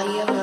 volume